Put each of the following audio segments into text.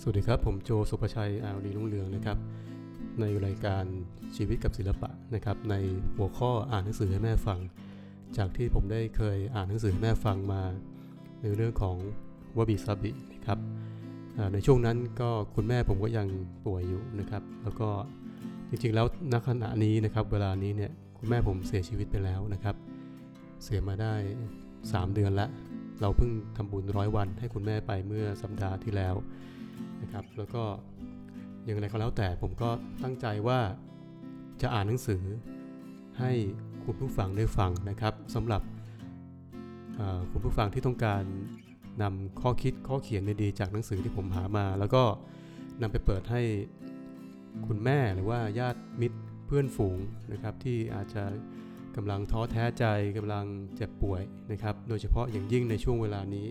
สวัสดีครับ ผมโจสุภชัยอาวดีรุ่งเรืองนะครับ ในรายการชีวิตกับศิลปะนะครับ ในหัวข้ออ่านหนังสือให้แม่ฟัง จากที่ผมได้เคยอ่านหนังสือให้แม่ฟังมา ในเรื่องของวบิซาบินะครับในช่วงนั้นก็คุณแม่ผมก็ยังป่วยอยู่นะครับ แล้วก็จริงๆแล้วณขณะนี้นะครับ เวลานี้เนี่ยคุณแม่ผมเสียชีวิตไปแล้วนะครับ เสียมาได้ 3 เดือนละเราเพิ่งทำบุญร้อยวันให้คุณแม่ไปเมื่อสัปดาห์ที่แล้ว นะครับ แล้วก็อย่างไรก็แล้วแต่ผมก็ตั้งใจว่าจะอ่านหนังสือให้คุณผู้ฟังได้ฟังนะครับสำหรับคุณผู้ฟังที่ต้องการนำข้อคิดข้อเขียนดีๆจากหนังสือที่ผมหามา แล้วก็นำไปเปิดให้คุณแม่หรือว่าญาติมิตรเพื่อนฝูงนะครับที่อาจจะกำลังท้อแท้ใจกำลังเจ็บป่วยนะครับ โดยเฉพาะอย่างยิ่งในช่วงเวลานี้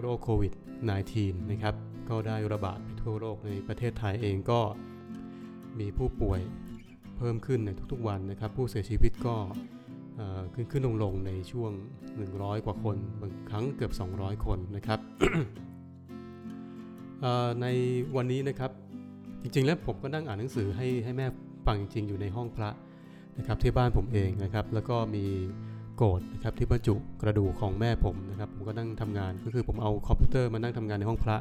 โรคโควิด -19 นะครับ ก็ได้ระบาดไปทั่วโลกในประเทศไทยเองก็มีผู้ป่วยเพิ่มขึ้นในทุกๆวันนะครับ ผู้เสียชีวิตก็ขึ้นขึ้นลงลงในช่วง 100 กว่าคนบางครั้งเกือบ 200 คนนะครับในวันนี้นะครับจริงๆ แล้วผมก็นั่งอ่านหนังสือให้ให้แม่ฟังจริงๆอยู่ในห้องพระนะครับที่บ้านผมเองนะครับ แล้วก็มี โกรธนะครับที่บรรจุกระดูกของแม่ผมนะครับผมก็นั่งทำงานก็คือผมเอาคอมพิวเตอร์มานั่งทำงานในห้องพระ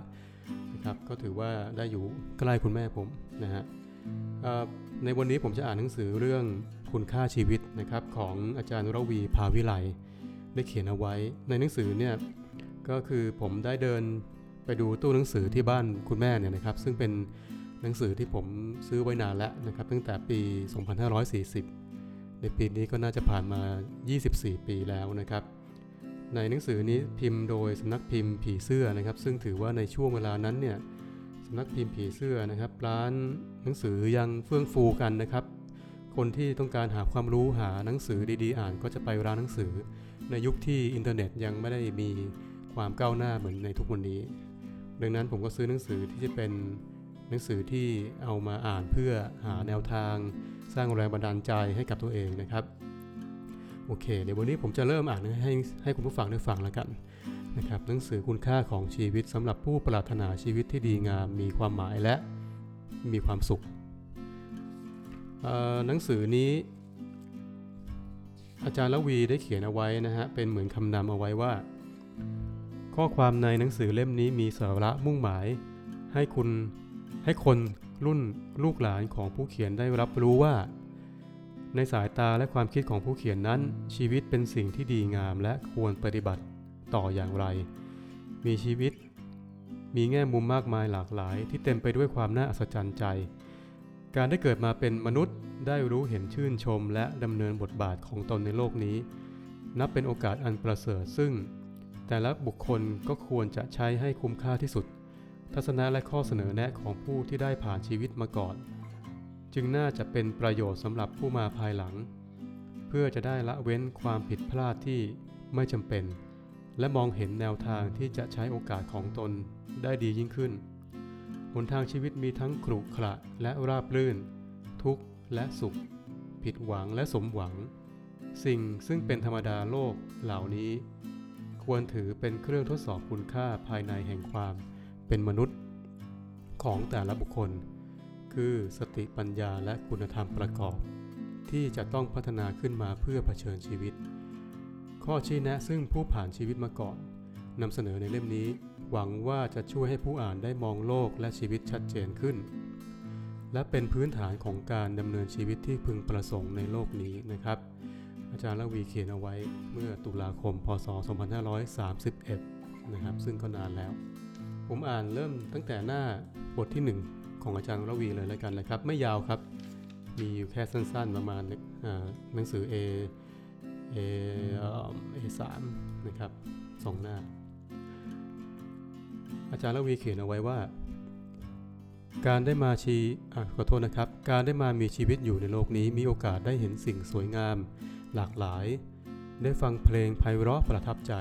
ครับก็ถือว่าได้อยู่ใกล้คุณแม่ผมนะฮะในวันนี้ผมจะอ่านหนังสือเรื่องคุณค่าชีวิตนะครับของอาจารย์รวีภาวิไลได้เขียนเอาไว้ ในหนังสือเนี่ยก็คือผมได้เดินไปดูตู้หนังสือที่บ้านคุณแม่เนี่ยนะครับ ซึ่งเป็นหนังสือที่ผมซื้อไว้นานแล้วนะครับตั้งแต่ปี 2540 ในปีนี้ก็น่าจะผ่านมา 24 ปีแล้วนะครับ ในหนังสือนี้พิมพ์โดยสำนักพิมพ์ผีเสื้อนะครับ ซึ่งถือว่าในช่วงเวลานั้นเนี่ยสำนักพิมพ์ผีเสื้อนะครับ ร้านหนังสือยังเฟื่องฟูกันนะครับ คนที่ต้องการหาความรู้หาหนังสือดีๆ อ่านก็จะไปร้านหนังสือ ในยุคที่อินเทอร์เน็ตยังไม่ได้มีความก้าวหน้าเหมือนในทุกวันนี้ ดังนั้นผมก็ซื้อหนังสือที่จะเป็น หนังสือที่เอามาอ่านเพื่อหาแนวทาง สร้างแรงบันดาลใจให้กับตัวเองนะครับโอเคเดี๋ยววันนี้ผมจะเริ่มอ่านให้ให้คุณผู้ฟังได้ฟังแล้วกันนะครับหนังสือคุณค่าของชีวิตสำหรับผู้ปรารถนาชีวิตที่ดีงามมีความหมายและมีความสุขหนังสือนี้ อาจารย์ละวีได้เขียนเอาไว้นะฮะเป็นเหมือนคำนำเอาไว้ว่า ข้อความในหนังสือเล่มนี้มีสาระมุ่งหมาย ให้คุณ ให้คนรุ่นลูกหลานของผู้เขียนได้รับรู้ว่า ในสายตาและความคิดของผู้เขียนนั้น ชีวิตเป็นสิ่งที่ดีงามและควรปฏิบัติต่ออย่างไร มีชีวิต มีแง่มุมมากมายหลากหลาย ที่เต็มไปด้วยความน่าอัศจรรย์ใจ การได้เกิดมาเป็นมนุษย์ได้รู้เห็นชื่นชม และดำเนินบทบาทของตนในโลกนี้ นับเป็นโอกาสอันประเสริฐซึ่ง แต่ละบุคคลก็ควรจะใช้ให้คุ้มค่าที่สุด ทัศนะและข้อเสนอแนะของผู้ที่ได้ผ่านชีวิตมาก่อน จึงน่าจะเป็นประโยชน์สำหรับผู้มาภายหลัง เพื่อจะได้ละเว้นความผิดพลาดที่ไม่จำเป็น และมองเห็นแนวทางที่จะใช้โอกาสของตนได้ดียิ่งขึ้น หนทางชีวิตมีทั้งขรุขระและราบรื่น ทุกข์และสุข ผิดหวังและสมหวัง สิ่งซึ่งเป็นธรรมดาโลกเหล่านี้ ควรถือเป็นเครื่องทดสอบคุณค่าภายในแห่งความ เป็นมนุษย์ของแต่ละบุคคล คือสติปัญญาและคุณธรรมประกอบ ที่จะต้องพัฒนาขึ้นมาเพื่อเผชิญชีวิต ข้อชี้แนะซึ่งผู้ผ่านชีวิตมาก่อนนำเสนอในเล่มนี้ หวังว่าจะช่วยให้ผู้อ่านได้มองโลกและชีวิตชัดเจนขึ้น และเป็นพื้นฐานของการดำเนินชีวิตที่พึงประสงค์ในโลกนี้นะครับ อาจารย์ละวีเขียนเอาไว้เมื่อตุลาคม พศ 2531 นะครับ ซึ่งก็นานแล้ว ผมอ่านเริ่มตั้งแต่หน้าบทที่ 1 ของอาจารย์รวีเลยแล้วกันนะครับ ไม่ยาวครับ มีอยู่แค่สั้นๆประมาณหนังสือ A A A 3 นะครับสองหน้า อาจารย์รวีเขียนเอาไว้ว่า การได้มาชีขอโทษนะครับ การได้มามีชีวิตอยู่ในโลกนี้ มีโอกาสได้เห็นสิ่งสวยงาม หลากหลาย ได้ฟังเพลงไพเราะประทับใจ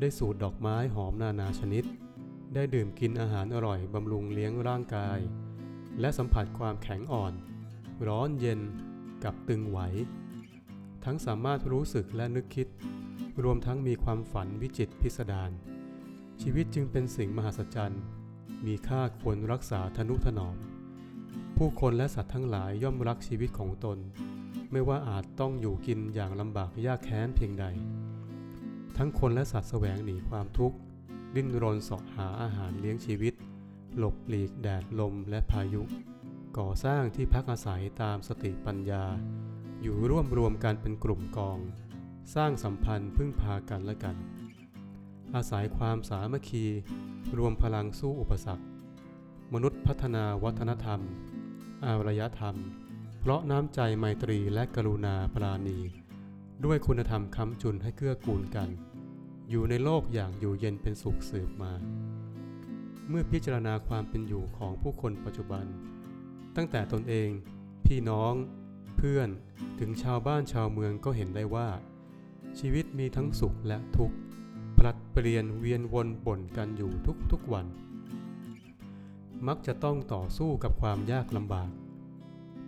ได้สูดดอกไม้หอมนานาชนิด ได้ดื่มกินอาหารอร่อยบำรุงเลี้ยงร่างกาย และสัมผัสความแข็งอ่อน ร้อนเย็นกับตึงไหว ทั้งสามารถรู้สึกและนึกคิด รวมทั้งมีความฝันวิจิตพิสดารชีวิตจึงเป็นสิ่งมหัศจรรย์มีค่าควรรักษาทนุถนอม ผู้คนและสัตว์ทั้งหลายย่อมรักชีวิตของตน ไม่ว่าอาจต้องอยู่กินอย่างลำบากยากแค้นเพียงใด ทั้งคนและสัตว์แสวงหนีความทุกข์ ดิ้นรนเสาะหาอาหารเลี้ยงชีวิต หลบหลีกแดดลมและพายุ ก่อสร้างที่พักอาศัยตามสติปัญญา อยู่ร่วมรวมกันเป็นกลุ่มกอง สร้างสัมพันธ์พึ่งพากันและกัน อาศัยความสามัคคี รวมพลังสู้อุปสรรค มนุษย์พัฒนาวัฒนธรรม อารยธรรม เพราะน้ำใจไมตรีและกรุณาปราณี ด้วยคุณธรรมค้ำจุนให้เกื้อกูลกัน อยู่ในโลกอย่างอยู่เย็นเป็นสุขสืบมา เมื่อพิจารณาความเป็นอยู่ของผู้คนปัจจุบัน ตั้งแต่ตนเอง พี่น้อง เพื่อนถึงชาวบ้านชาวเมืองก็เห็นได้ว่า ชีวิตมีทั้งสุขและทุกข์ผลัดเปลี่ยนเวียนวนบ่นกันอยู่ทุกๆวัน มักจะต้องต่อสู้กับความยากลำบาก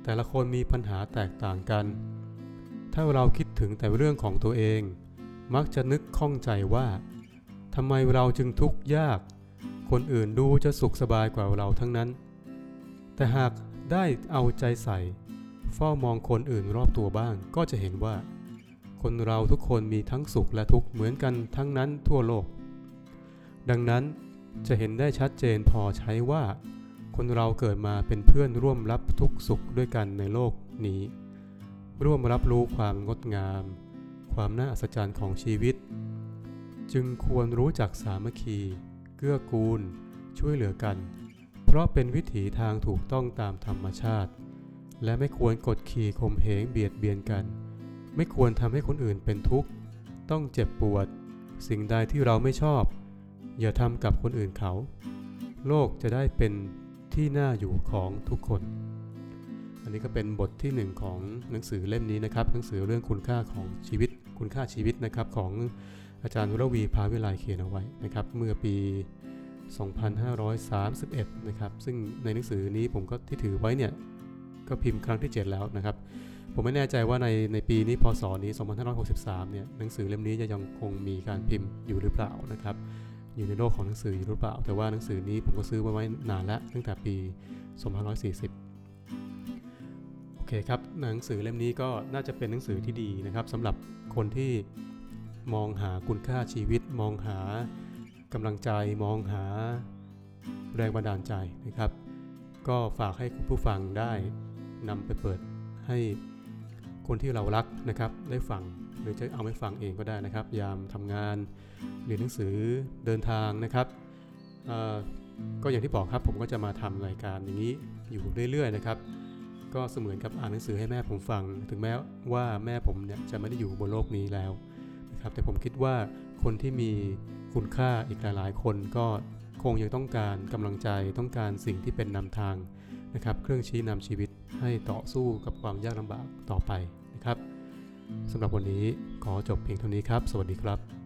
แต่ละคนมีปัญหาแตกต่างกัน ถ้าเราคิดถึงแต่เรื่องของตัวเอง มักจะนึกข้องใจว่าทำไมเราจึงทุกข์ยาก คนอื่นดูจะสุขสบายกว่าเราทั้งนั้น แต่หากได้เอาใจใส่ เฝ้ามองคนอื่นรอบตัวบ้างก็จะเห็นว่า คนเราทุกคนมีทั้งสุขและทุกข์เหมือนกันทั้งนั้นทั่วโลก ดังนั้นจะเห็นได้ชัดเจนพอใช้ว่า คนเราเกิดมาเป็นเพื่อนร่วมรับทุกสุขด้วยกันในโลกนี้ ร่วมรับรู้ความงดงาม ความน่าอัศจรรย์ของชีวิต จึงควรรู้จักสามัคคี เกื้อกูล ช่วยเหลือกัน เพราะเป็นวิถีทางถูกต้องตามธรรมชาติ และไม่ควรกดขี่ข่มเหงเบียดเบียนกัน ไม่ควรทำให้คนอื่นเป็นทุกข์ ต้องเจ็บปวด สิ่งใดที่เราไม่ชอบ อย่าทำกับคนอื่นเขา โลกจะได้เป็นที่น่าอยู่ของทุกคน อันนี้ก็เป็นบทที่หนึ่งของหนังสือเล่มนี้นะครับ หนังสือเรื่องคุณค่าของชีวิต คุณค่าชีวิตนะครับของอาจารย์วรวีพาวิไลเขียนเอาไว้นะครับเมื่อปี 2531 นะครับซึ่งในหนังสือนี้ผมก็ที่ถือไว้เนี่ยก็พิมพ์ครั้งที่ 7 แล้วนะครับ ผมไม่แน่ใจว่าในในปีนี้พศนี้ 2563 เนี่ยหนังสือเล่มนี้จะยังคงมีการพิมพ์อยู่หรือเปล่านะครับอยู่ในโลกของหนังสืออยู่หรือเปล่า แต่ว่าหนังสือนี้ผมก็ซื้อไว้นานแล้วตั้งแต่ปี 2540โอ เคครับหนังสือเล่มนี้ก็น่าจะเป็นหนังสือที่ดีนะครับสำหรับคนที่มองหาคุณค่าชีวิต มองหากำลังใจมองหาแรงบันดาลใจนะครับ ก็ฝากให้คุณผู้ฟังได้นำไปเปิดให้คนที่เรารักนะครับ ได้ฟังหรือจะเอาไปฟังเองก็ได้นะครับ ยามทำงานเรียนหนังสือเดินทางนะครับก็อย่างที่บอกครับผมก็จะมาทำรายการอย่างนี้อยู่เรื่อยๆนะครับ ก็เสมือนกับอ่านหนังสือให้แม่ผมฟัง ถึงแม้ว่าแม่ผมเนี่ยจะไม่ได้อยู่บนโลกนี้แล้วนะครับแต่ผมคิดว่าคนที่มีคุณค่าอีกหลายๆ คนก็คงยังต้องการกำลังใจต้องการสิ่งที่เป็นนำทางนะครับเครื่องชี้นำชีวิตให้ต่อสู้กับความยากลำบากต่อไปนะครับสำหรับวันนี้ขอจบเพียงเท่านี้ครับ สวัสดีครับ